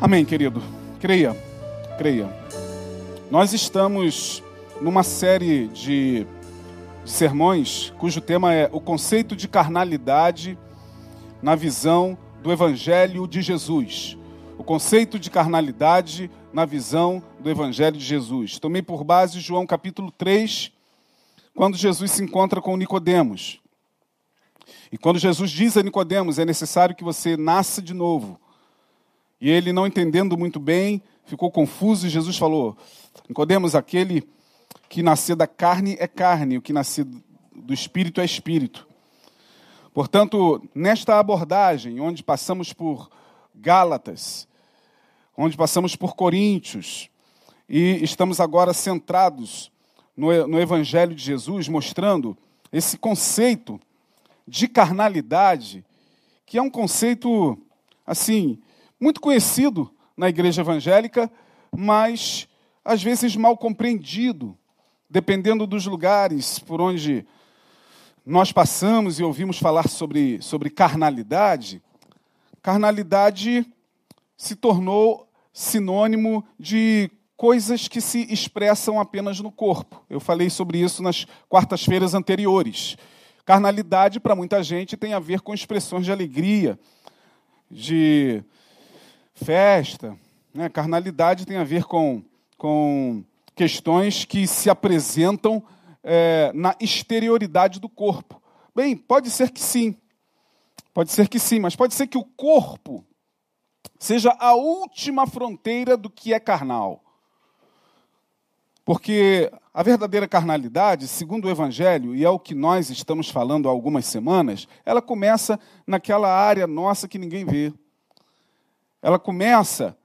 Amém, querido. Creia, creia. Nós estamos numa série de, sermões cujo tema é o conceito de carnalidade na visão do Evangelho de Jesus. O conceito de carnalidade na visão do Evangelho de Jesus. Tomei por base João capítulo 3, quando Jesus se encontra com Nicodemos. E quando Jesus diz a Nicodemos, é necessário que você nasça de novo. E ele, não entendendo muito bem, ficou confuso e Jesus falou: Nicodemos, aquele que nascer da carne é carne, o que nascer do espírito é espírito. Portanto, nesta abordagem, onde passamos por Gálatas, onde passamos por Coríntios, e estamos agora centrados no, no Evangelho de Jesus, mostrando esse conceito de carnalidade, que é um conceito, assim, muito conhecido na igreja evangélica, mas às vezes mal compreendido, dependendo dos lugares por onde nós passamos e ouvimos falar sobre, sobre carnalidade. Carnalidade se tornou sinônimo de coisas que se expressam apenas no corpo. Eu falei sobre isso nas quartas-feiras anteriores. Carnalidade, para muita gente, tem a ver com expressões de alegria, de festa. Né? Carnalidade tem a ver com, com questões que se apresentam é, na exterioridade do corpo. Bem, pode ser que sim, pode ser que sim, mas pode ser que o corpo seja a última fronteira do que é carnal. Porque a verdadeira carnalidade, segundo o Evangelho, e é o que nós estamos falando há algumas semanas, ela começa naquela área nossa que ninguém vê. Ela começa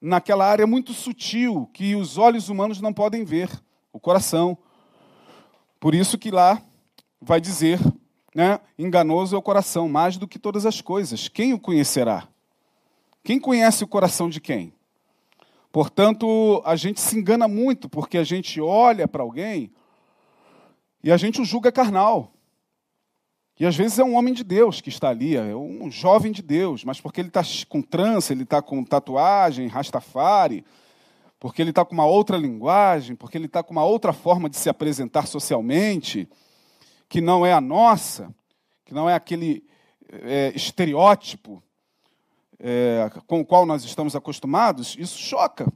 naquela área muito sutil que os olhos humanos não podem ver, o coração. Por isso que lá vai dizer, né, enganoso é o coração mais do que todas as coisas. Quem o conhecerá? Quem conhece o coração de quem? Portanto, a gente se engana muito porque a gente olha para alguém e a gente o julga carnal. E às vezes é um homem de Deus que está ali, é um jovem de Deus, mas porque ele está com trança, ele está com tatuagem, rastafari, porque ele está com uma outra linguagem, porque ele está com uma outra forma de se apresentar socialmente, que não é a nossa, que não é aquele é, estereótipo é, com o qual nós estamos acostumados, isso choca.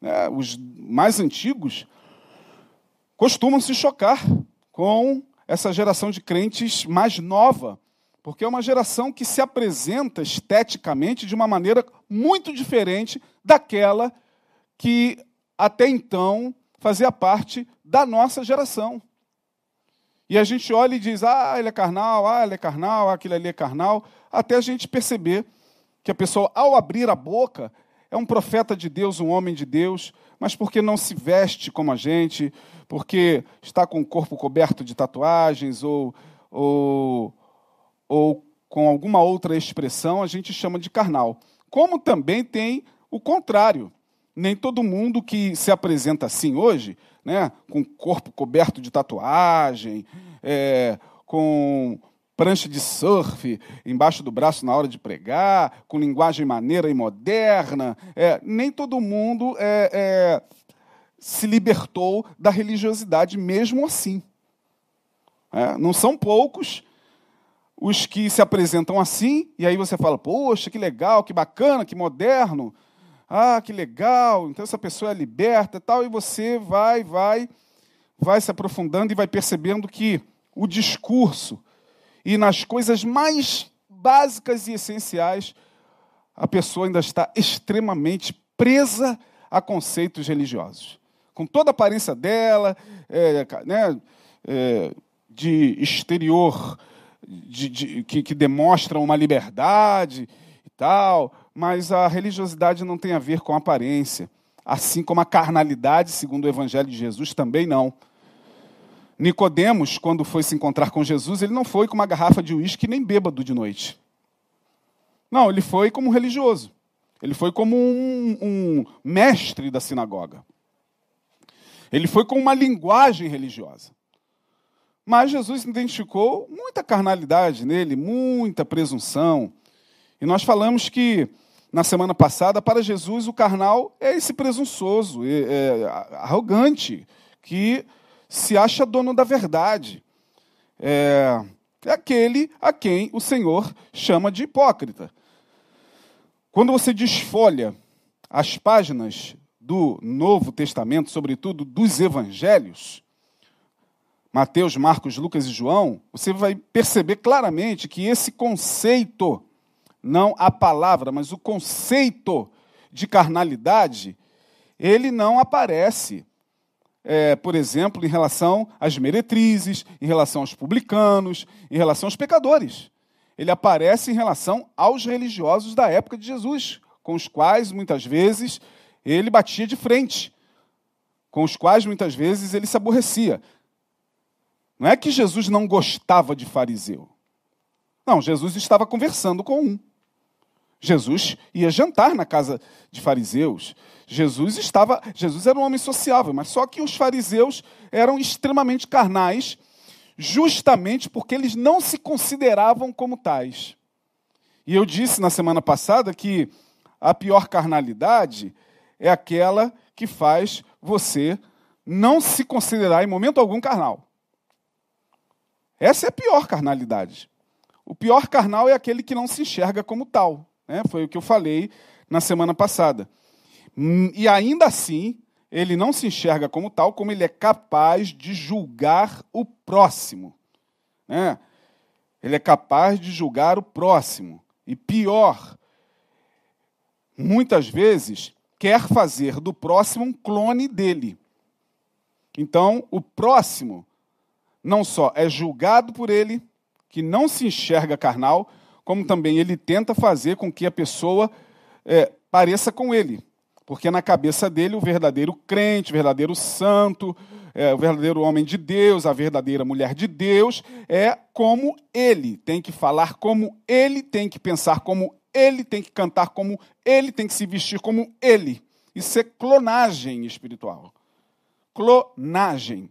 Né? Os mais antigos costumam se chocar com essa geração de crentes mais nova, porque é uma geração que se apresenta esteticamente de uma maneira muito diferente daquela que até então fazia parte da nossa geração. E a gente olha e diz: ah, ele é carnal, ah, ele é carnal, ah, aquilo ali é carnal, até a gente perceber que a pessoa, ao abrir a boca, é um profeta de Deus, um homem de Deus, mas porque não se veste como a gente, porque está com o corpo coberto de tatuagens ou, ou, ou com alguma outra expressão, a gente chama de carnal. Como também tem o contrário. Nem todo mundo que se apresenta assim hoje, né, com o corpo coberto de tatuagem, é, com prancha de surf embaixo do braço na hora de pregar, com linguagem maneira e moderna. É, nem todo mundo é, é, se libertou da religiosidade mesmo assim. É, não são poucos os que se apresentam assim, e aí você fala, poxa, que legal, que bacana, que moderno. Ah, que legal, então essa pessoa é liberta e tal, e você vai, vai, vai se aprofundando e vai percebendo que o discurso, e nas coisas mais básicas e essenciais, a pessoa ainda está extremamente presa a conceitos religiosos. Com toda a aparência dela, é, né, é, de exterior, de, de, que, que demonstra uma liberdade e tal, mas a religiosidade não tem a ver com aparência. Assim como a carnalidade, segundo o Evangelho de Jesus, também não. Nicodemos, quando foi se encontrar com Jesus, ele não foi com uma garrafa de uísque nem bêbado de noite. Não, ele foi como um religioso. Ele foi como um, um mestre da sinagoga. Ele foi com uma linguagem religiosa. Mas Jesus identificou muita carnalidade nele, muita presunção. E nós falamos que na semana passada, para Jesus o carnal é esse presunçoso, é, é, arrogante, que se acha dono da verdade. É, é aquele a quem o Senhor chama de hipócrita. Quando você desfolha as páginas do Novo Testamento, sobretudo dos evangelhos, Mateus, Marcos, Lucas e João, você vai perceber claramente que esse conceito, não a palavra, mas o conceito de carnalidade, ele não aparece, é, por exemplo, em relação às meretrizes, em relação aos publicanos, em relação aos pecadores. Ele aparece em relação aos religiosos da época de Jesus, com os quais muitas vezes ele batia de frente, com os quais muitas vezes ele se aborrecia. Não é que Jesus não gostava de fariseu. Não, Jesus estava conversando com um. Jesus ia jantar na casa de fariseus. Jesus estava, Jesus era um homem sociável, mas só que os fariseus eram extremamente carnais, justamente porque eles não se consideravam como tais. E eu disse na semana passada que a pior carnalidade é aquela que faz você não se considerar em momento algum carnal. Essa é a pior carnalidade. O pior carnal é aquele que não se enxerga como tal. Né? Foi o que eu falei na semana passada. Hum, e ainda assim, ele não se enxerga como tal, como ele é capaz de julgar o próximo. Né? Ele é capaz de julgar o próximo. E pior, muitas vezes quer fazer do próximo um clone dele. Então, o próximo não só é julgado por ele, que não se enxerga carnal, como também ele tenta fazer com que a pessoa é, pareça com ele. Porque na cabeça dele, o verdadeiro crente, o verdadeiro santo, é, o verdadeiro homem de Deus, a verdadeira mulher de Deus, é como ele. Tem que falar como ele, tem que pensar como ele, tem que cantar como ele, tem que se vestir como ele. Isso é clonagem espiritual. Clonagem.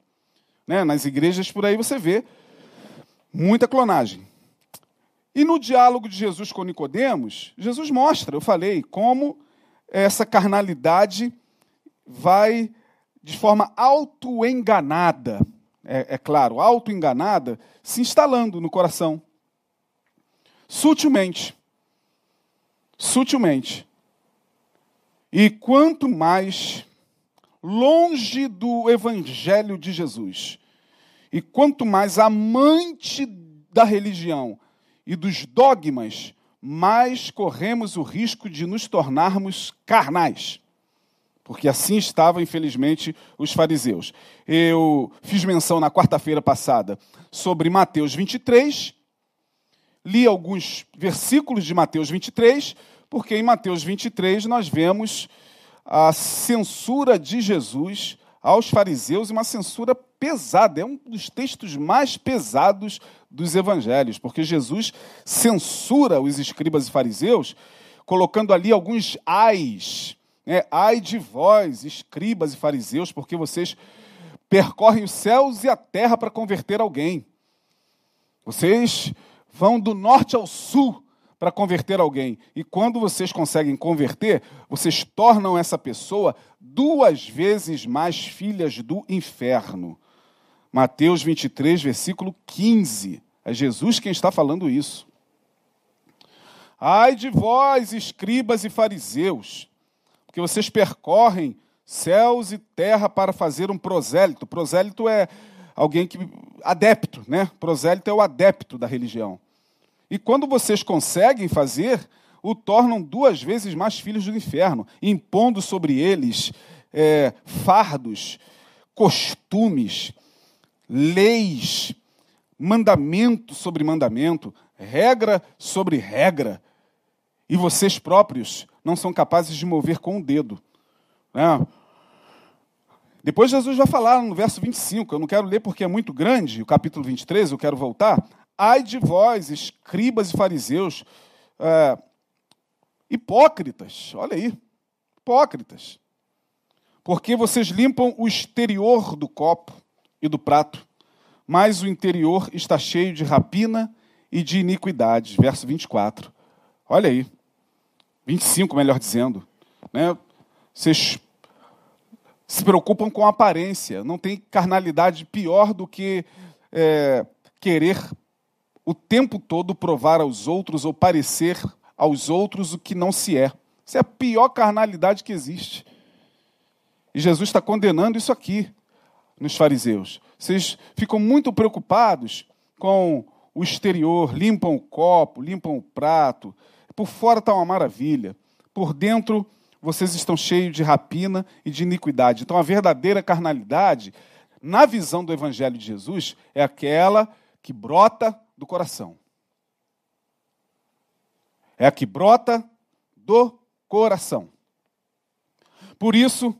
Né? Nas igrejas por aí você vê muita clonagem. E no diálogo de Jesus com Nicodemos, Jesus mostra, eu falei, como essa carnalidade vai de forma autoenganada, é, é claro, autoenganada, se instalando no coração. Sutilmente. Sutilmente. E quanto mais longe do evangelho de Jesus. E quanto mais amante da religião e dos dogmas, mais corremos o risco de nos tornarmos carnais. Porque assim estavam, infelizmente, os fariseus. Eu fiz menção na quarta-feira passada sobre Mateus 23, li alguns versículos de Mateus 23, porque em Mateus 23 nós vemos a censura de Jesus aos fariseus uma censura pesada. É um dos textos mais pesados dos evangelhos, porque Jesus censura os escribas e fariseus, colocando ali alguns ais. Né? Ai de vós, escribas e fariseus, porque vocês percorrem os céus e a terra para converter alguém. Vocês vão do norte ao sul para converter alguém. E quando vocês conseguem converter, vocês tornam essa pessoa duas vezes mais filhas do inferno. Mateus 23, versículo 15. É Jesus quem está falando isso. Ai de vós, escribas e fariseus, porque vocês percorrem céus e terra para fazer um prosélito. Prosélito é alguém que adepto, né? Prosélito é o adepto da religião. E quando vocês conseguem fazer, o tornam duas vezes mais filhos do inferno, impondo sobre eles é, fardos, costumes, leis, mandamento sobre mandamento, regra sobre regra, e vocês próprios não são capazes de mover com o dedo. Né? Depois Jesus vai falar no verso 25, eu não quero ler porque é muito grande, o capítulo 23, eu quero voltar. Ai de vós, escribas e fariseus, é, hipócritas, olha aí, hipócritas, porque vocês limpam o exterior do copo e do prato, mas o interior está cheio de rapina e de iniquidades. Verso 24. Olha aí. 25, melhor dizendo. Né? Vocês se preocupam com a aparência. Não tem carnalidade pior do que é, querer o tempo todo provar aos outros ou parecer aos outros o que não se é. Isso é a pior carnalidade que existe. E Jesus está condenando isso aqui nos fariseus. Vocês ficam muito preocupados com o exterior, limpam o copo, limpam o prato. Por fora está uma maravilha. Por dentro, vocês estão cheios de rapina e de iniquidade. Então, a verdadeira carnalidade, na visão do Evangelho de Jesus, é aquela que brota do coração. É a que brota do coração. Por isso,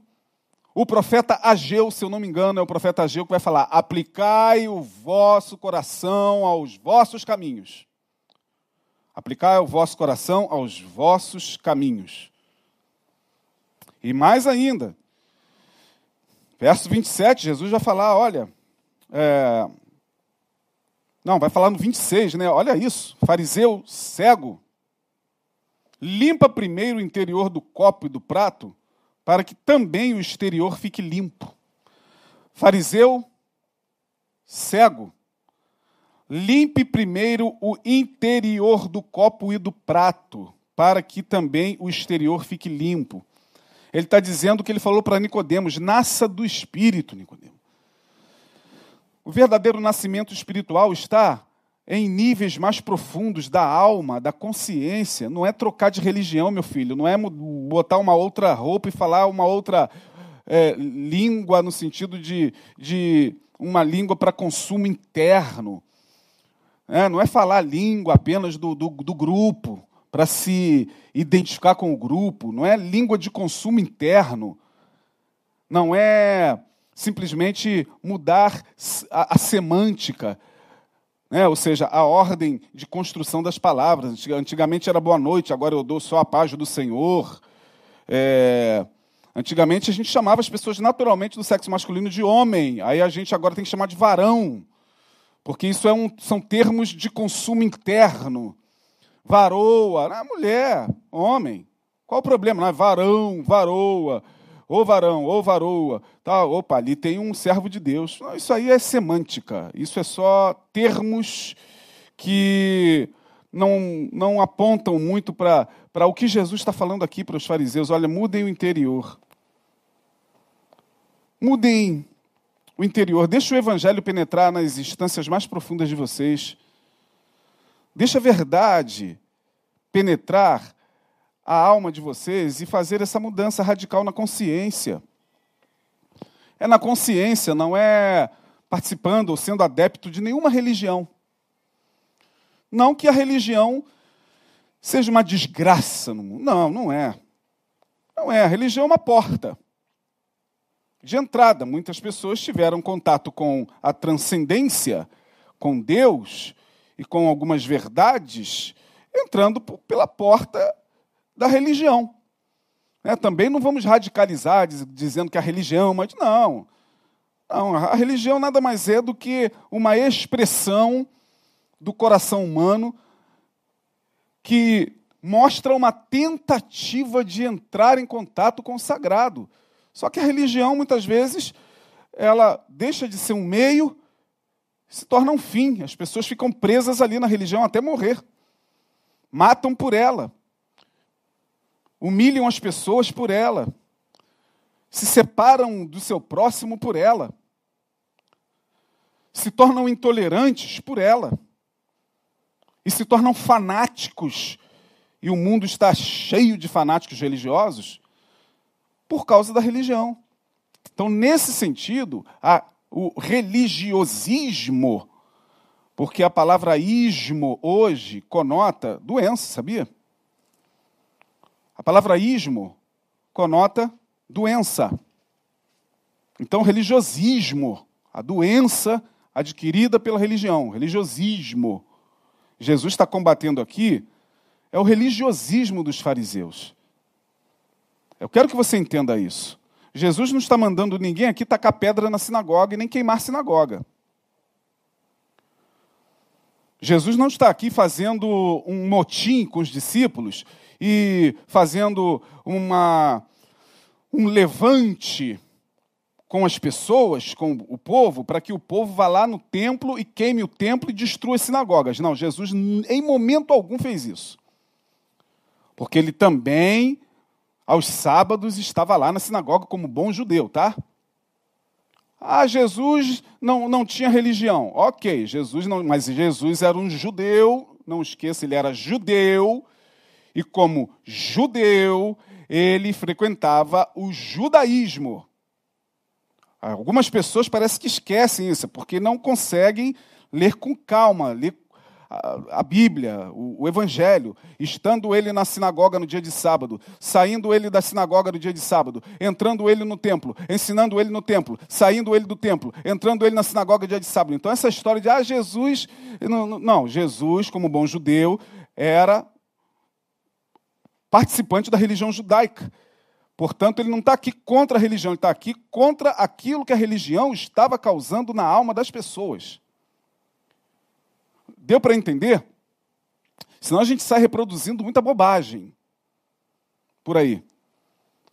o profeta Ageu, se eu não me engano, é o profeta Ageu que vai falar: aplicai o vosso coração aos vossos caminhos. Aplicai o vosso coração aos vossos caminhos. E mais ainda, verso 27, Jesus vai falar: olha, é... não, vai falar no 26, né? Olha isso, fariseu cego, limpa primeiro o interior do copo e do prato para que também o exterior fique limpo. Fariseu cego, limpe primeiro o interior do copo e do prato, para que também o exterior fique limpo. Ele está dizendo que ele falou para Nicodemos: nasça do espírito, Nicodemos. O verdadeiro nascimento espiritual está em níveis mais profundos da alma, da consciência. Não é trocar de religião, meu filho. Não é botar uma outra roupa e falar uma outra é, língua no sentido de, de uma língua para consumo interno. É, não é falar língua apenas do, do, do grupo, para se identificar com o grupo. Não é língua de consumo interno. Não é simplesmente mudar a, a semântica né? ou seja, a ordem de construção das palavras. Antigamente era boa noite, agora eu dou só a paz do Senhor. É... Antigamente a gente chamava as pessoas naturalmente do sexo masculino de homem, aí a gente agora tem que chamar de varão, porque isso é um, são termos de consumo interno. Varoa, é mulher, homem. Qual o problema? Não é varão, varoa ô varão, ô varoa, tá, opa, ali tem um servo de Deus. Não, isso aí é semântica, isso é só termos que não, não apontam muito para o que Jesus está falando aqui para os fariseus. Olha, mudem o interior. Mudem o interior. Deixa o evangelho penetrar nas instâncias mais profundas de vocês. Deixa a verdade penetrar a alma de vocês e fazer essa mudança radical na consciência. É na consciência, não é participando ou sendo adepto de nenhuma religião. Não que a religião seja uma desgraça no mundo. Não, não é. Não é. A religião é uma porta de entrada. Muitas pessoas tiveram contato com a transcendência, com Deus e com algumas verdades, entrando pela porta da religião. É, também não vamos radicalizar dizendo que a religião, mas não. Não, a religião nada mais é do que uma expressão do coração humano que mostra uma tentativa de entrar em contato com o sagrado. Só que a religião, muitas vezes, ela deixa de ser um meio se torna um fim. As pessoas ficam presas ali na religião até morrer. Matam por ela humilham as pessoas por ela, se separam do seu próximo por ela, se tornam intolerantes por ela, e se tornam fanáticos, e o mundo está cheio de fanáticos religiosos, por causa da religião. Então, nesse sentido, a, o religiosismo, porque a palavra ismo hoje conota doença, sabia? A palavra ismo conota doença. Então, religiosismo, a doença adquirida pela religião, religiosismo. Jesus está combatendo aqui é o religiosismo dos fariseus. Eu quero que você entenda isso. Jesus não está mandando ninguém aqui tacar pedra na sinagoga e nem queimar sinagoga. Jesus não está aqui fazendo um motim com os discípulos e fazendo uma, um levante com as pessoas, com o povo, para que o povo vá lá no templo e queime o templo e destrua as sinagogas. Não, Jesus em momento algum fez isso. Porque ele também, aos sábados, estava lá na sinagoga como bom judeu, tá? Ah, Jesus não, não tinha religião. Ok, Jesus não, mas Jesus era um judeu, não esqueça, ele era judeu, e como judeu, ele frequentava o judaísmo. Algumas pessoas parecem que esquecem isso, porque não conseguem ler com calma, ler a, Bíblia, o, o, Evangelho, estando ele na sinagoga no dia de sábado, saindo ele da sinagoga no dia de sábado, entrando ele no templo, ensinando ele no templo, saindo ele do templo, entrando ele na sinagoga no dia de sábado. Então, essa história de, ah, Jesus. Não, não Jesus, como bom judeu, era participante da religião judaica. Portanto, ele não está aqui contra a religião, ele está aqui contra aquilo que a religião estava causando na alma das pessoas. Deu para entender? Senão a gente sai reproduzindo muita bobagem por aí.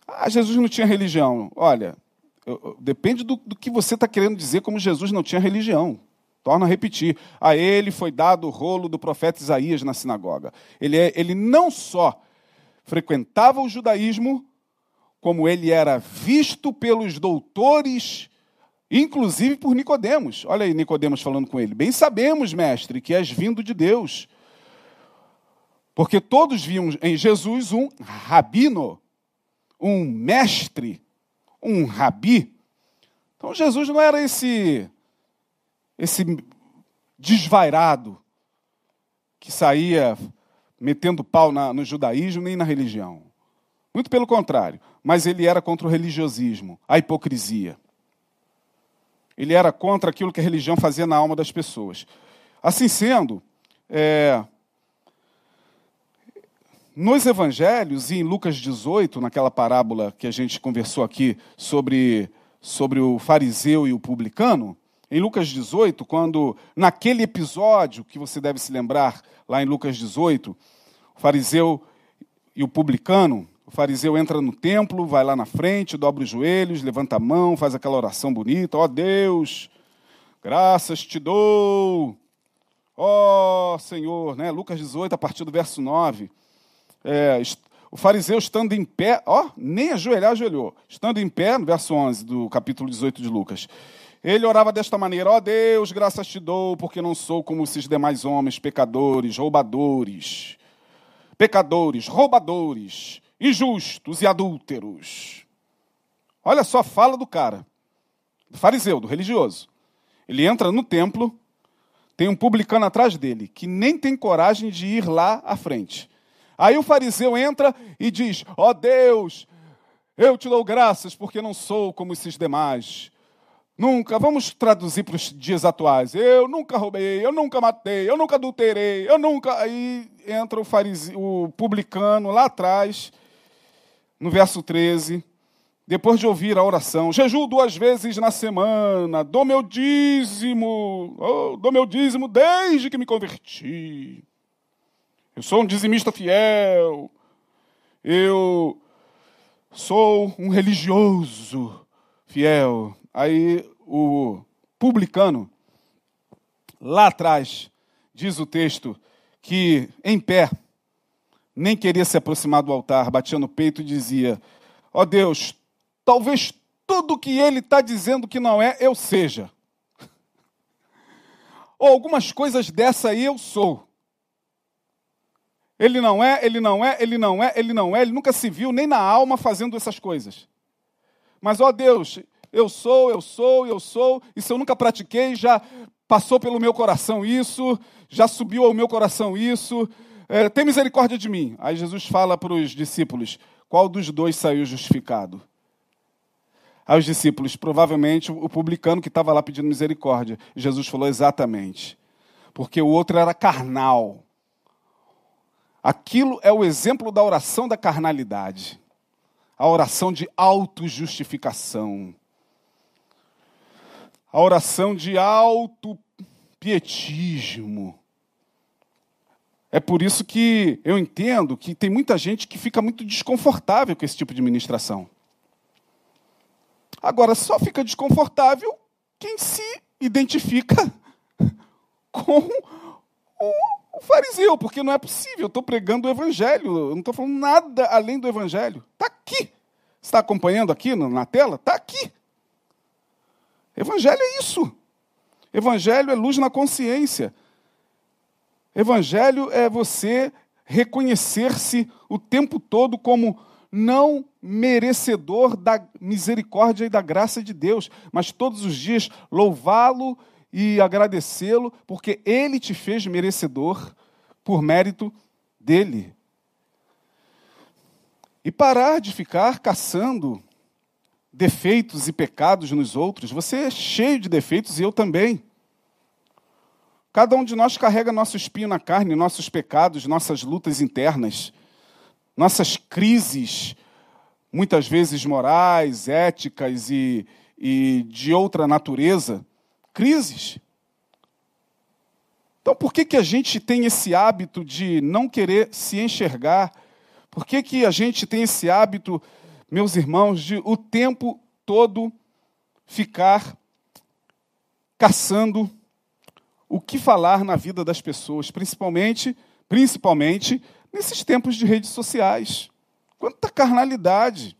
Ah, Jesus não tinha religião. Olha, eu, eu, depende do, do, que você está querendo dizer como Jesus não tinha religião. Torna a repetir. A ele foi dado o rolo do profeta Isaías na sinagoga. Ele, é, ele não só frequentava o judaísmo, como ele era visto pelos doutores, inclusive por Nicodemos. Olha aí Nicodemos falando com ele. Bem sabemos, mestre, que és vindo de Deus. Porque todos viam em Jesus um rabino, um mestre, um rabi. Então Jesus não era esse esse desvairado que saía metendo pau na, no judaísmo nem na religião. Muito pelo contrário mas ele era contra o religiosismo, a hipocrisia. Ele era contra aquilo que a religião fazia na alma das pessoas. Assim sendo, é, nos evangelhos e em Lucas 18, naquela parábola que a gente conversou aqui sobre, sobre o fariseu e o publicano, em Lucas 18, quando naquele episódio que você deve se lembrar, lá em Lucas 18, o fariseu e o publicano, o fariseu entra no templo, vai lá na frente, dobra os joelhos, levanta a mão, faz aquela oração bonita. Ó oh, Deus, graças te dou. Ó oh, Senhor, né? Lucas 18, a partir do verso 9. É, o fariseu estando em pé, ó, nem ajoelhar, ajoelhou. Estando em pé, no verso 11 do capítulo 18 de Lucas. Ele orava desta maneira: Ó oh Deus, graças te dou, porque não sou como esses demais homens, pecadores, roubadores. Pecadores, roubadores injustos e adúlteros. Olha só a fala do cara, do fariseu, do religioso. Ele entra no templo, tem um publicano atrás dele, que nem tem coragem de ir lá à frente. Aí o fariseu entra e diz: Ó oh Deus, eu te dou graças porque não sou como esses demais. Nunca, vamos traduzir para os dias atuais. Eu nunca roubei, eu nunca matei, eu nunca adulterei, eu nunca. Aí entra o, fariseu, o publicano lá atrás no verso 13, depois de ouvir a oração, jejuo duas vezes na semana, dou meu dízimo, oh, dou meu dízimo desde que me converti. Eu sou um dizimista fiel, eu sou um religioso fiel. Aí o publicano, lá atrás, diz o texto, que em pé, nem queria se aproximar do altar, batia no peito e dizia: Ó oh Deus, talvez tudo que ele está dizendo que não é, eu seja. Ou algumas coisas dessa aí eu sou. Ele não é, ele não é, ele não é, ele não é, ele nunca se viu nem na alma fazendo essas coisas. Mas, ó Deus, eu sou, eu sou, eu sou, e se eu nunca pratiquei, já passou pelo meu coração isso, já subiu ao meu coração isso, é, tem misericórdia de mim. Aí Jesus fala para os discípulos: qual dos dois saiu justificado? Aí os discípulos, provavelmente o publicano que estava lá pedindo misericórdia. Jesus falou exatamente. Porque o outro era carnal. Aquilo é o exemplo da oração da carnalidade. A oração de autojustificação. A oração de autopietismo É por isso que eu entendo que tem muita gente que fica muito desconfortável com esse tipo de ministração. Agora, só fica desconfortável quem se identifica com o, fariseu, porque não é possível. Eu estou pregando o evangelho, eu não estou falando nada além do evangelho. Está aqui. Está acompanhando aqui na tela? Está aqui. Evangelho é isso. Evangelho é luz na consciência. Evangelho é você reconhecer-se o tempo todo como não merecedor da misericórdia e da graça de Deus, mas todos os dias louvá-lo e agradecê-lo, porque ele te fez merecedor por mérito dele. E parar de ficar caçando defeitos e pecados nos outros. Você é cheio de defeitos e eu também. Cada um de nós carrega nosso espinho na carne, nossos pecados, nossas lutas internas, nossas crises, muitas vezes morais, éticas e, e de outra natureza. Crises. Então, por que, que a gente tem esse hábito de não querer se enxergar? Por que, que a gente tem esse hábito, meus irmãos, de o tempo todo ficar caçando o que falar na vida das pessoas, principalmente, principalmente nesses tempos de redes sociais. Quanta carnalidade.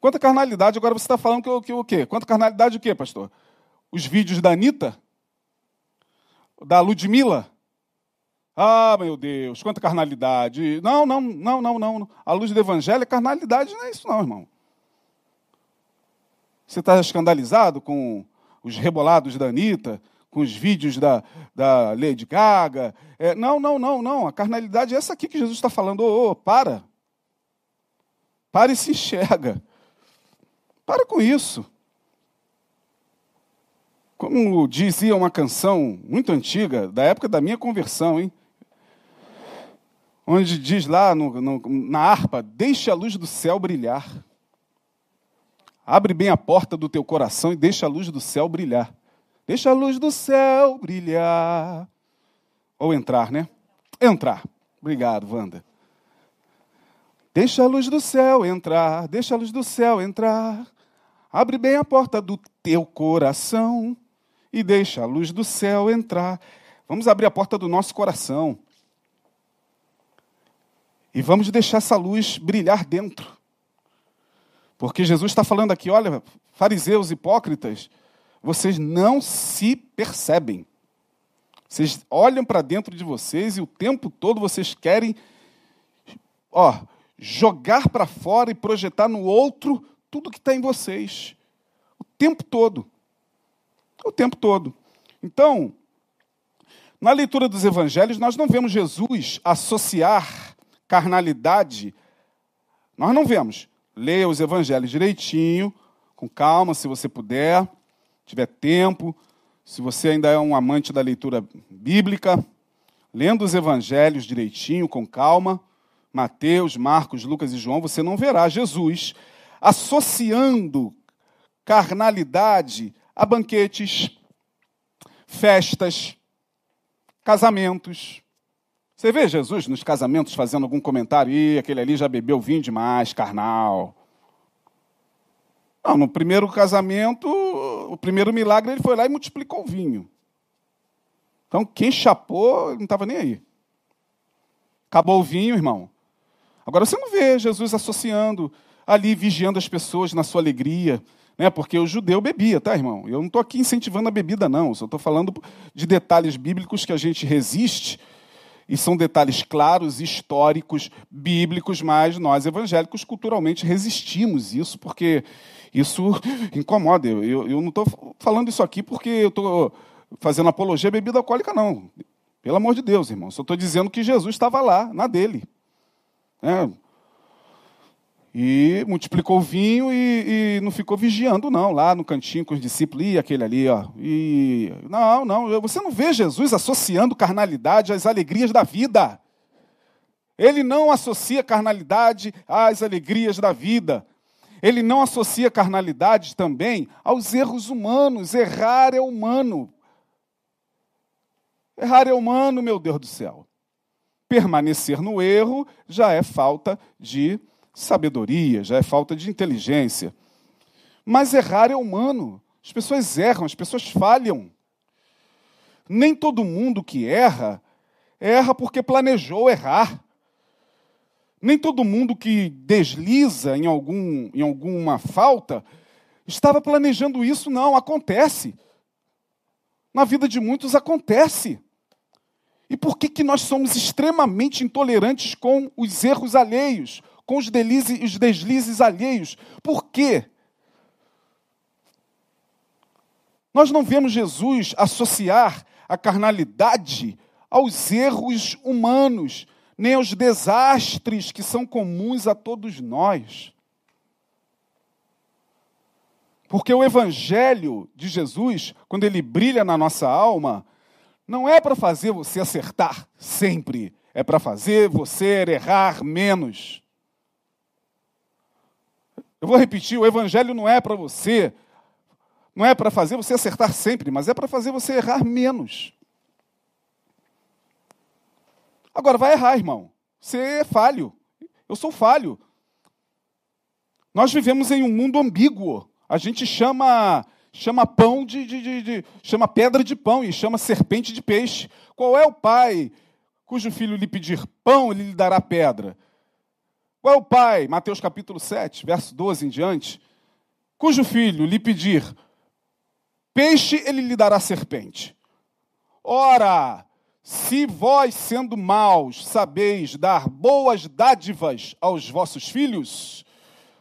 Quanta carnalidade. Agora você está falando que, que o quê? Quanta carnalidade o quê, pastor? Os vídeos da Anitta? Da Ludmilla? Ah, meu Deus, quanta carnalidade. Não, não, não, não, não. A luz do evangelho é carnalidade, não é isso não, irmão. Você está escandalizado com os rebolados da Anitta, com os vídeos da, da Lady Gaga. É, não, não, não, não. A carnalidade é essa aqui que Jesus está falando. Ô, oh, para. Para e se enxerga. Para com isso. Como dizia uma canção muito antiga, da época da minha conversão, hein? Onde diz lá no, no, na harpa: Deixe a luz do céu brilhar. Abre bem a porta do teu coração e deixa a luz do céu brilhar. Deixa a luz do céu brilhar. Ou entrar, né? Entrar. Obrigado, Wanda. Deixa a luz do céu entrar, deixa a luz do céu entrar. Abre bem a porta do teu coração e deixa a luz do céu entrar. Vamos abrir a porta do nosso coração. E vamos deixar essa luz brilhar dentro. Porque Jesus está falando aqui, olha, fariseus hipócritas, vocês não se percebem. Vocês olham para dentro de vocês e o tempo todo vocês querem, ó, jogar para fora e projetar no outro tudo que está em vocês. O tempo todo. O tempo todo. Então, na leitura dos evangelhos, nós não vemos Jesus associar carnalidade. Nós não vemos. Leia os evangelhos direitinho, com calma, se você puder, tiver tempo. Se você ainda é um amante da leitura bíblica, lendo os evangelhos direitinho, com calma, Mateus, Marcos, Lucas e João, você não verá Jesus associando carnalidade a banquetes, festas, casamentos. Você vê Jesus nos casamentos fazendo algum comentário, e aquele ali já bebeu vinho demais, carnal. Não, no primeiro casamento, o primeiro milagre, ele foi lá e multiplicou o vinho. Então, quem chapou, não estava nem aí. Acabou o vinho, irmão. Agora, você não vê Jesus associando ali, vigiando as pessoas na sua alegria, né? porque o judeu bebia, tá, irmão? Eu não estou aqui incentivando a bebida, não. Só estou falando de detalhes bíblicos que a gente resiste e são detalhes claros, históricos, bíblicos, mas nós evangélicos culturalmente resistimos isso, porque isso incomoda. Eu, eu, eu não estou falando isso aqui porque eu estou fazendo apologia à bebida alcoólica, não. Pelo amor de Deus, irmão. Só estou dizendo que Jesus estava lá, na dele. É, e multiplicou o vinho e, e, não ficou vigiando, não, lá no cantinho com os discípulos, e aquele ali, ó. E, não, não, você não vê Jesus associando carnalidade às alegrias da vida. Ele não associa carnalidade às alegrias da vida. Ele não associa carnalidade também aos erros humanos. Errar é humano. Errar é humano, meu Deus do céu. Permanecer no erro já é falta de sabedoria, já é falta de inteligência. Mas errar é humano. As pessoas erram, as pessoas falham. Nem todo mundo que erra, erra porque planejou errar. Nem todo mundo que desliza em, algum, em alguma falta estava planejando isso, não. Acontece. Na vida de muitos acontece. E por que, que nós somos extremamente intolerantes com os erros alheios, com os, deslizes, os deslizes alheios? Por quê? Nós não vemos Jesus associar a carnalidade aos erros humanos, nem aos desastres que são comuns a todos nós. Porque o Evangelho de Jesus, quando ele brilha na nossa alma, não é para fazer você acertar sempre, é para fazer você errar menos. Eu vou repetir: o Evangelho não é para você não é para fazer você acertar sempre, mas é para fazer você errar menos. Agora, vai errar, irmão. Você é falho. Eu sou falho. Nós vivemos em um mundo ambíguo. A gente chama chama pão de, de, de, de, chama pedra de pão e chama serpente de peixe. Qual é o pai cujo filho lhe pedir pão, ele lhe dará pedra? Qual é o pai, Mateus capítulo 7, verso 12 em diante, cujo filho lhe pedir Peixe ele lhe dará serpente. Ora, se vós, sendo maus, sabeis dar boas dádivas aos vossos filhos,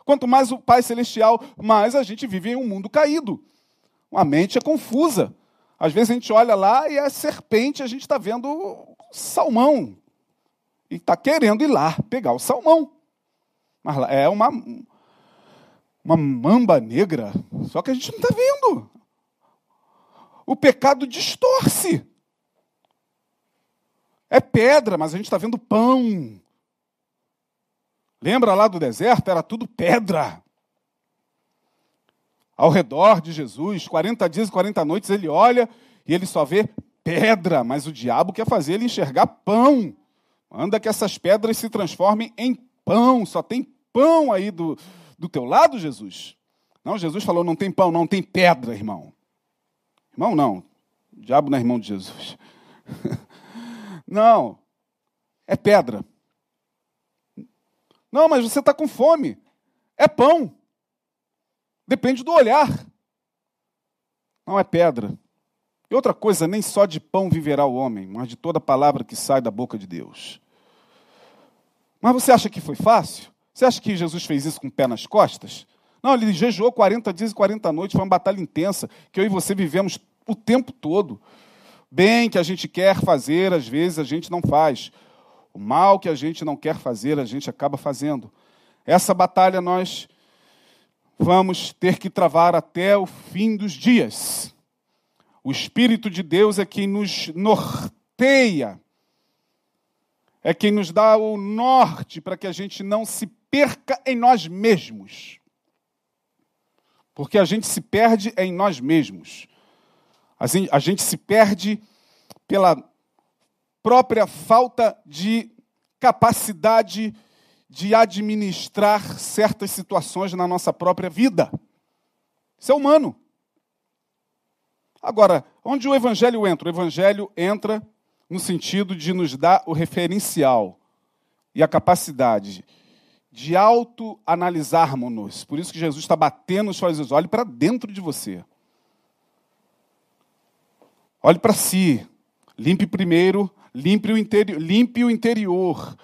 quanto mais o Pai Celestial, mais a gente vive em um mundo caído. A mente é confusa. Às vezes a gente olha lá e é serpente, a gente está vendo salmão. E está querendo ir lá pegar o salmão. Mas é uma, uma mamba negra, só que a gente não está vendo o pecado distorce. É pedra, mas a gente está vendo pão. Lembra lá do deserto? Era tudo pedra. Ao redor de Jesus, 40 dias e 40 noites, ele olha e ele só vê pedra, mas o diabo quer fazer ele enxergar pão. Manda que essas pedras se transformem em pão. Só tem pão aí do, do teu lado, Jesus? Não, Jesus falou: não tem pão, não tem pedra, irmão. Irmão, não. O diabo não é irmão de Jesus. Não. É pedra. Não, mas você está com fome. É pão. Depende do olhar. Não é pedra. E outra coisa, nem só de pão viverá o homem, mas de toda palavra que sai da boca de Deus. Mas você acha que foi fácil? Você acha que Jesus fez isso com o pé nas costas? Não, ele jejuou 40 dias e 40 noites, foi uma batalha intensa que eu e você vivemos o tempo todo. Bem que a gente quer fazer, às vezes a gente não faz. O mal que a gente não quer fazer, a gente acaba fazendo. Essa batalha nós vamos ter que travar até o fim dos dias. O Espírito de Deus é quem nos norteia, é quem nos dá o norte para que a gente não se perca em nós mesmos. Porque a gente se perde em nós mesmos. A gente se perde pela própria falta de capacidade de administrar certas situações na nossa própria vida. Isso é humano. Agora, onde o Evangelho entra? O Evangelho entra no sentido de nos dar o referencial e a capacidade de autoanalisarmos-nos. Por isso que Jesus está batendo os olhos, olhe para dentro de você. Olhe para si. Limpe primeiro, limpe o, interi limpe o interior.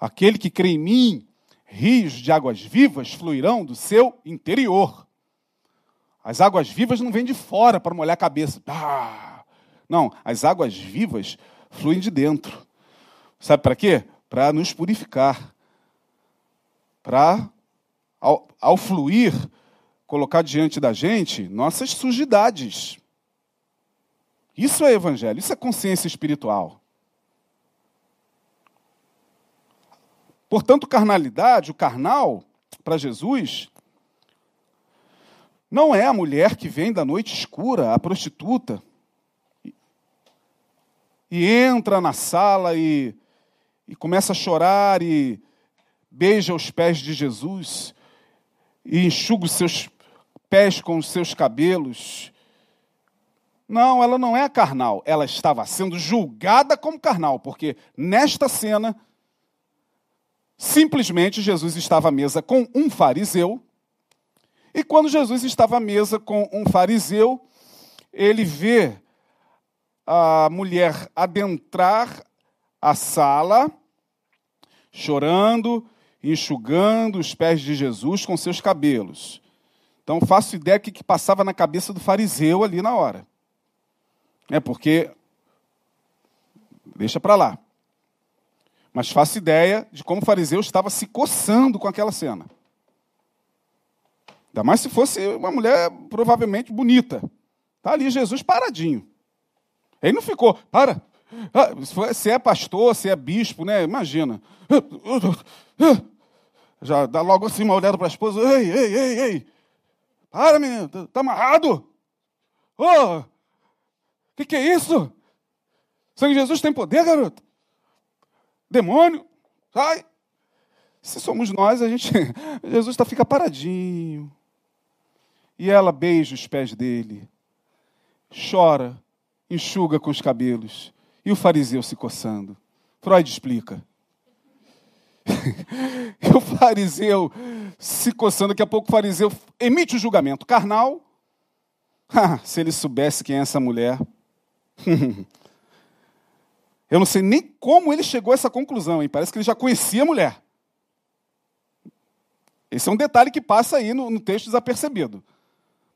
Aquele que crê em mim, rios de águas vivas fluirão do seu interior. As águas vivas não vêm de fora para molhar a cabeça. Ah! Não, as águas vivas fluem de dentro. Sabe para quê? Para nos purificar. Para, ao, ao fluir, colocar diante da gente nossas sujidades. Isso é evangelho, isso é consciência espiritual. Portanto, carnalidade, o carnal, para Jesus, não é a mulher que vem da noite escura, a prostituta. e entra na sala e, e começa a chorar e beija os pés de Jesus e enxuga os seus pés com os seus cabelos. Não, ela não é carnal, ela estava sendo julgada como carnal, porque nesta cena, simplesmente Jesus estava à mesa com um fariseu, e quando Jesus estava à mesa com um fariseu, ele vê a mulher adentrar a sala, chorando, enxugando os pés de Jesus com seus cabelos. Então, faço ideia do que, passava na cabeça do fariseu ali na hora. É porque. Deixa para lá. Mas faço ideia de como o fariseu estava se coçando com aquela cena. Ainda mais se fosse uma mulher provavelmente bonita. Está ali Jesus paradinho. Ele não ficou, para. Ah, se é pastor, se é bispo, né? Imagina. Já dá logo assim uma olhada para a esposa. Ei, ei, ei, ei. Para, menino, está tá amarrado. Oh, o que, que é isso? Sangue de Jesus tem poder, garoto? Demônio, sai. Se somos nós, a gente. Jesus tá, fica paradinho. E ela beija os pés dele, chora, enxuga com os cabelos. E o fariseu se coçando. Freud explica. e o fariseu se coçando, daqui a pouco o fariseu emite o julgamento carnal. Ah, se ele soubesse quem é essa mulher. Eu não sei nem como ele chegou a essa conclusão, hein? Parece que ele já conhecia a mulher. Esse é um detalhe que passa aí no, no texto desapercebido.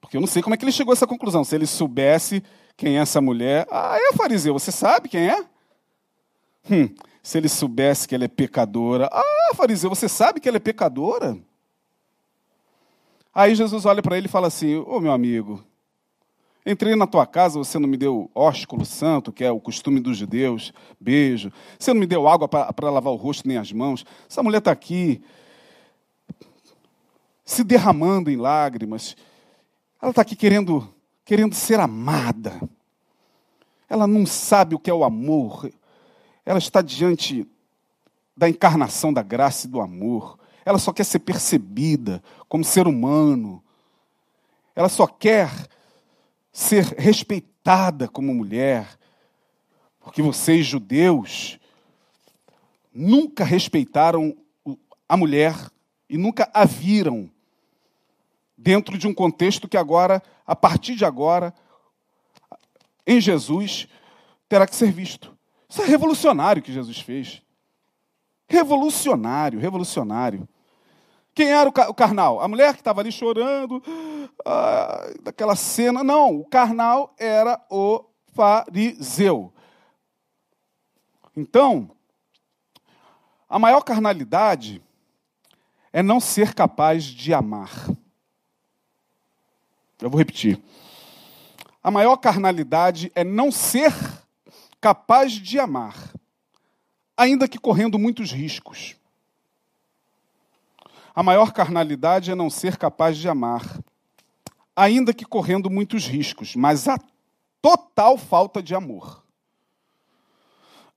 Porque eu não sei como é que ele chegou a essa conclusão. Se ele soubesse quem é essa mulher. Ah, é fariseu, você sabe quem é? Hum, se ele soubesse que ela é pecadora. Ah, fariseu, você sabe que ela é pecadora? Aí Jesus olha para ele e fala assim: Ô oh, meu amigo, entrei na tua casa, você não me deu ósculo santo, que é o costume dos judeus, beijo. Você não me deu água para lavar o rosto nem as mãos. Essa mulher está aqui, se derramando em lágrimas. Ela está aqui querendo querendo ser amada. Ela não sabe o que é o amor. Ela está diante da encarnação da graça e do amor. Ela só quer ser percebida como ser humano. Ela só quer ser respeitada como mulher. Porque vocês, judeus, nunca respeitaram a mulher e nunca a viram dentro de um contexto que agora a partir de agora, em Jesus, terá que ser visto. Isso é revolucionário que Jesus fez. Revolucionário, revolucionário. Quem era o carnal? A mulher que estava ali chorando, ah, daquela cena. Não, o carnal era o fariseu. Então, a maior carnalidade é não ser capaz de amar. Eu vou repetir. A maior carnalidade é não ser capaz de amar, ainda que correndo muitos riscos. A maior carnalidade é não ser capaz de amar, ainda que correndo muitos riscos, mas a total falta de amor.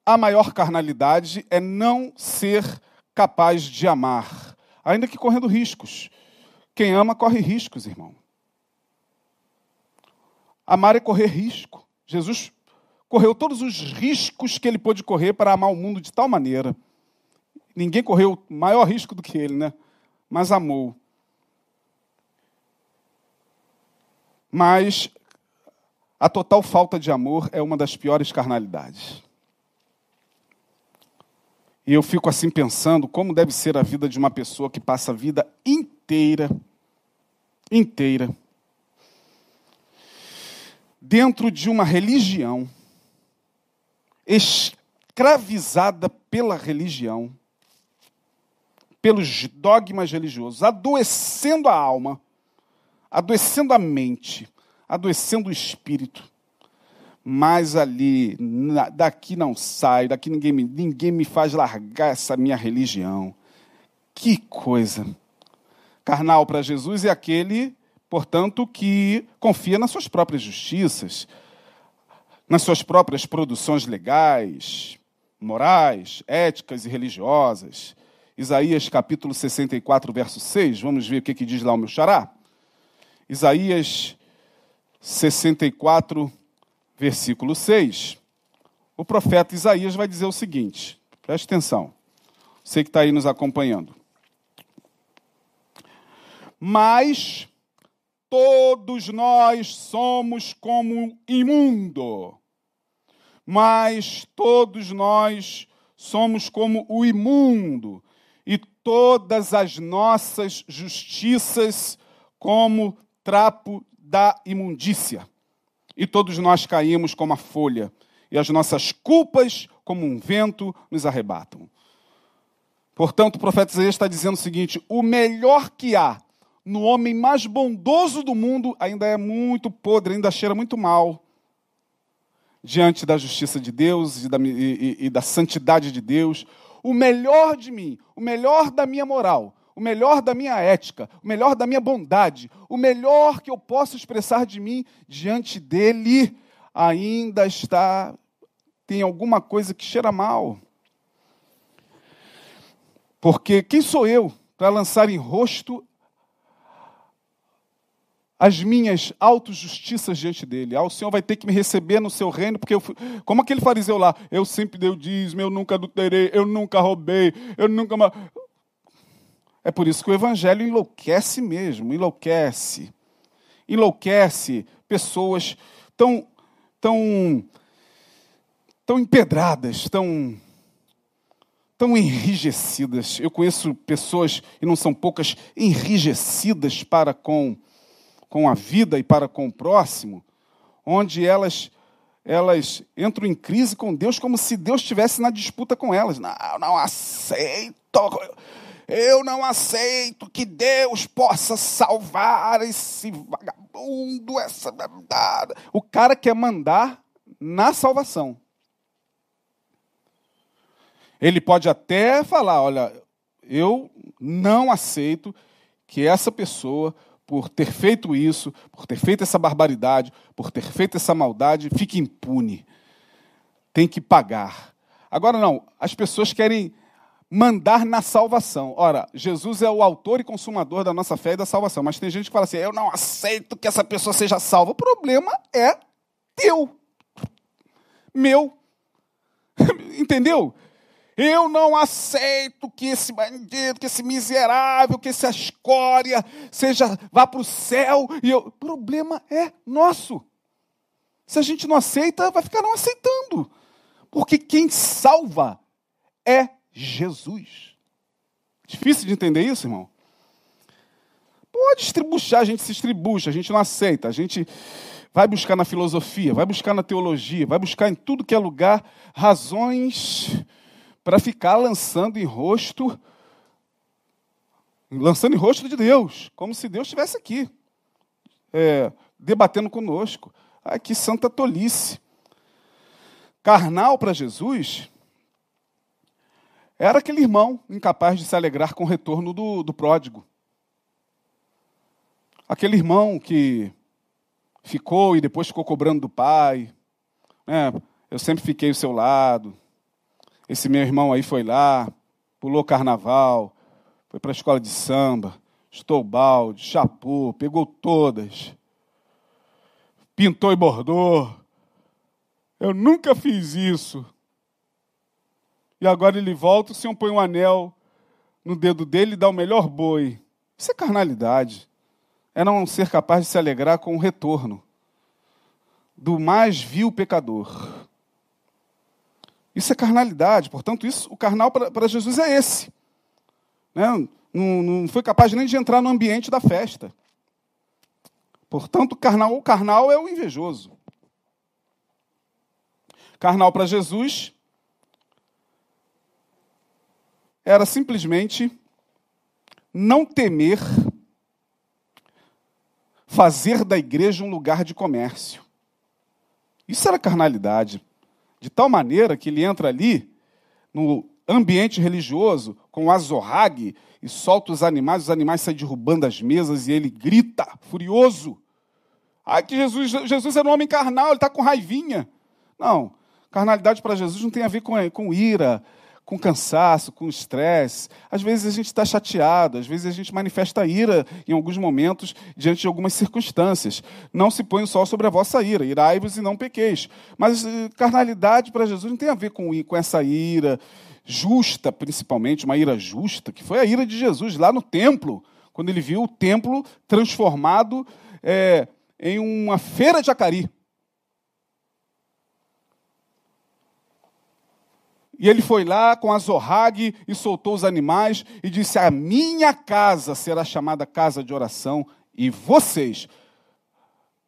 A maior carnalidade é não ser capaz de amar, ainda que correndo riscos. Quem ama corre riscos, irmão. Amar é correr risco. Jesus correu todos os riscos que ele pôde correr para amar o mundo de tal maneira. Ninguém correu maior risco do que ele, né? Mas amou. Mas a total falta de amor é uma das piores carnalidades. E eu fico assim pensando como deve ser a vida de uma pessoa que passa a vida inteira, inteira, dentro de uma religião, escravizada pela religião, pelos dogmas religiosos, adoecendo a alma, adoecendo a mente, adoecendo o espírito. Mas ali, daqui não saio, daqui ninguém me, ninguém me faz largar essa minha religião. Que coisa! Carnal para Jesus é aquele portanto, que confia nas suas próprias justiças, nas suas próprias produções legais, morais, éticas e religiosas. Isaías capítulo 64, verso 6, vamos ver o que, que diz lá o meu xará. Isaías 64, versículo 6. O profeta Isaías vai dizer o seguinte: preste atenção, você que está aí nos acompanhando. Mas todos nós somos como imundo, mas todos nós somos como o imundo, e todas as nossas justiças como trapo da imundícia. E todos nós caímos como a folha, e as nossas culpas, como um vento, nos arrebatam. Portanto, o profeta Isaías está dizendo o seguinte: o melhor que há no homem mais bondoso do mundo ainda é muito podre, ainda cheira muito mal diante da justiça de Deus e da, e, e da santidade de Deus. O melhor de mim, o melhor da minha moral, o melhor da minha ética, o melhor da minha bondade, o melhor que eu posso expressar de mim diante dele, ainda está, tem alguma coisa que cheira mal. Porque quem sou eu para lançar em rosto as minhas autojustiças diante dele. Ah, o Senhor vai ter que me receber no seu reino, porque eu fui... como aquele fariseu lá, eu sempre dei o dízimo, eu nunca adulterei, eu nunca roubei, eu nunca. É por isso que o evangelho enlouquece mesmo, enlouquece. Enlouquece pessoas tão, tão, tão empedradas, tão, tão enrijecidas. Eu conheço pessoas, e não são poucas, enrijecidas para com com a vida e para com o próximo, onde elas elas entram em crise com Deus como se Deus estivesse na disputa com elas. Não, não aceito. Eu não aceito que Deus possa salvar esse vagabundo, essa O cara quer mandar na salvação. Ele pode até falar, olha, eu não aceito que essa pessoa por ter feito isso, por ter feito essa barbaridade, por ter feito essa maldade, fique impune. Tem que pagar. Agora não, as pessoas querem mandar na salvação. Ora, Jesus é o autor e consumador da nossa fé e da salvação, mas tem gente que fala assim: eu não aceito que essa pessoa seja salva. O problema é teu, meu. Entendeu? Eu não aceito que esse bandido, que esse miserável, que essa escória seja vá para o céu. E o problema é nosso. Se a gente não aceita, vai ficar não aceitando. Porque quem salva é Jesus. Difícil de entender isso, irmão? Pode estribuchar, a gente se estribucha, a gente não aceita, a gente vai buscar na filosofia, vai buscar na teologia, vai buscar em tudo que é lugar razões para ficar lançando em rosto, lançando em rosto de Deus, como se Deus estivesse aqui, é, debatendo conosco. Ai, que santa tolice. Carnal para Jesus era aquele irmão incapaz de se alegrar com o retorno do, do pródigo. Aquele irmão que ficou e depois ficou cobrando do pai. É, eu sempre fiquei ao seu lado. Esse meu irmão aí foi lá, pulou carnaval, foi para a escola de samba, estou balde, chapou, pegou todas, pintou e bordou. Eu nunca fiz isso. E agora ele volta, o senhor põe um anel no dedo dele e dá o melhor boi. Isso é carnalidade. É não ser capaz de se alegrar com o retorno do mais vil pecador. Isso é carnalidade, portanto, isso, o carnal para Jesus é esse. Né? Não, não foi capaz nem de entrar no ambiente da festa. Portanto, carnal, o carnal é o invejoso. Carnal para Jesus era simplesmente não temer fazer da igreja um lugar de comércio. Isso era carnalidade de tal maneira que ele entra ali no ambiente religioso com o azorrague e solta os animais, os animais saem derrubando as mesas e ele grita, furioso. Ai, que Jesus, Jesus era um homem carnal, ele está com raivinha. Não. Carnalidade para Jesus não tem a ver com, com ira, com cansaço, com estresse. Às vezes a gente está chateado, às vezes a gente manifesta ira em alguns momentos diante de algumas circunstâncias. Não se põe o sol sobre a vossa ira, irai-vos e não pequeis. Mas eh, carnalidade para Jesus não tem a ver com, com essa ira justa, principalmente, uma ira justa, que foi a ira de Jesus lá no templo, quando ele viu o templo transformado é, em uma feira de Acari. E ele foi lá com a Zorrague e soltou os animais e disse: A minha casa será chamada casa de oração, e vocês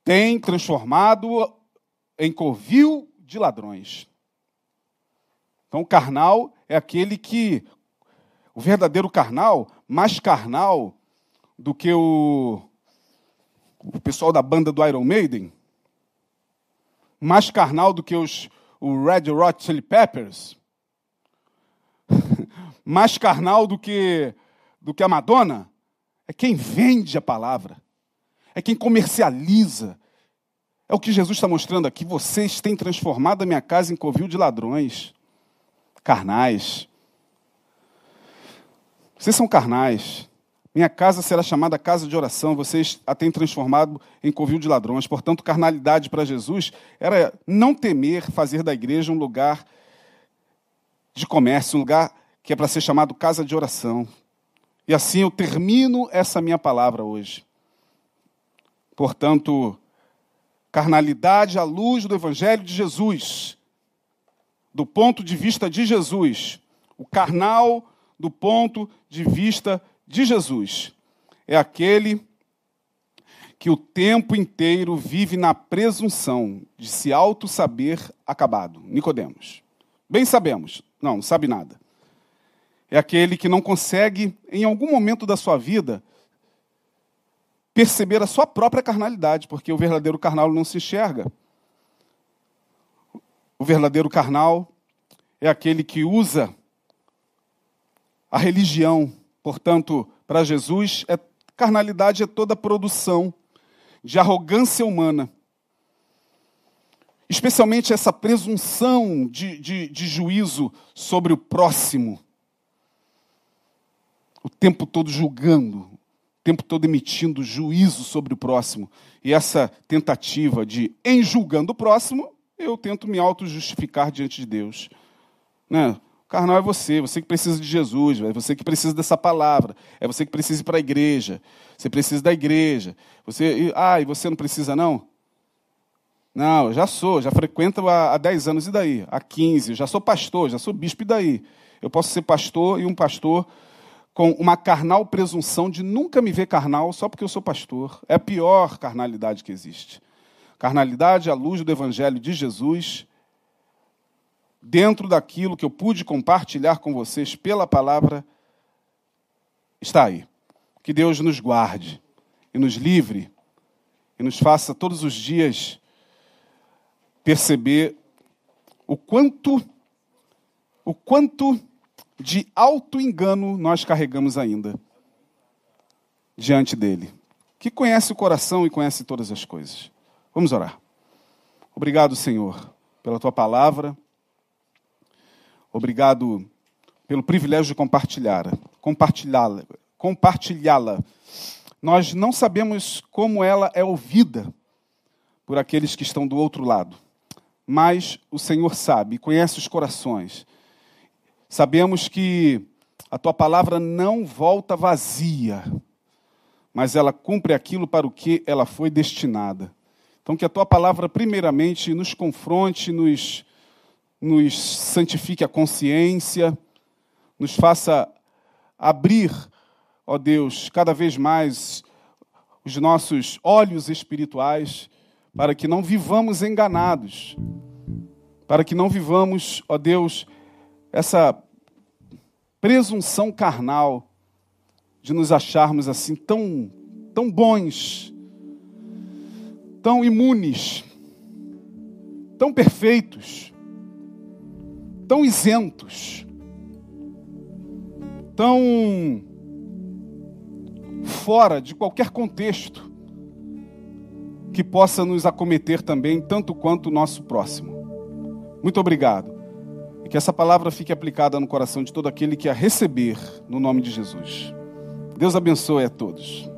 têm transformado em covil de ladrões. Então, o carnal é aquele que, o verdadeiro carnal, mais carnal do que o, o pessoal da banda do Iron Maiden, mais carnal do que os, o Red Hot Chili Peppers, mais carnal do que, do que a Madonna é quem vende a palavra, é quem comercializa. É o que Jesus está mostrando aqui. Vocês têm transformado a minha casa em covil de ladrões, carnais. Vocês são carnais. Minha casa será chamada casa de oração, vocês a têm transformado em covil de ladrões. Portanto, carnalidade para Jesus era não temer fazer da igreja um lugar de comércio, um lugar que é para ser chamado casa de oração. E assim eu termino essa minha palavra hoje. Portanto, carnalidade à luz do Evangelho de Jesus, do ponto de vista de Jesus, o carnal do ponto de vista de Jesus, é aquele que o tempo inteiro vive na presunção de se auto saber acabado. Nicodemos. Bem sabemos, não, não sabe nada. É aquele que não consegue, em algum momento da sua vida, perceber a sua própria carnalidade, porque o verdadeiro carnal não se enxerga. O verdadeiro carnal é aquele que usa a religião. Portanto, para Jesus, é, carnalidade é toda produção de arrogância humana especialmente essa presunção de, de, de juízo sobre o próximo, o tempo todo julgando, o tempo todo emitindo juízo sobre o próximo, e essa tentativa de, em julgando o próximo, eu tento me auto-justificar diante de Deus. Né? Carnal é você, você que precisa de Jesus, é você que precisa dessa palavra, é você que precisa ir para a igreja, você precisa da igreja. Você, ah, e você não precisa não? Não, eu já sou, já frequento há, há 10 anos, e daí? Há 15, já sou pastor, já sou bispo, e daí? Eu posso ser pastor e um pastor com uma carnal presunção de nunca me ver carnal só porque eu sou pastor. É a pior carnalidade que existe. Carnalidade à luz do Evangelho de Jesus, dentro daquilo que eu pude compartilhar com vocês pela palavra, está aí. Que Deus nos guarde e nos livre e nos faça todos os dias perceber o quanto o quanto de auto-engano nós carregamos ainda diante dele, que conhece o coração e conhece todas as coisas. Vamos orar. Obrigado, Senhor, pela tua palavra. Obrigado pelo privilégio de compartilhar, compartilhá-la, compartilhá-la. Nós não sabemos como ela é ouvida por aqueles que estão do outro lado mas o Senhor sabe, conhece os corações. Sabemos que a tua palavra não volta vazia, mas ela cumpre aquilo para o que ela foi destinada. Então, que a tua palavra, primeiramente, nos confronte, nos, nos santifique a consciência, nos faça abrir, ó Deus, cada vez mais os nossos olhos espirituais para que não vivamos enganados, para que não vivamos, ó Deus, essa presunção carnal de nos acharmos assim tão, tão bons, tão imunes, tão perfeitos, tão isentos, tão fora de qualquer contexto que possa nos acometer também, tanto quanto o nosso próximo. Muito obrigado. E que essa palavra fique aplicada no coração de todo aquele que a receber, no nome de Jesus. Deus abençoe a todos.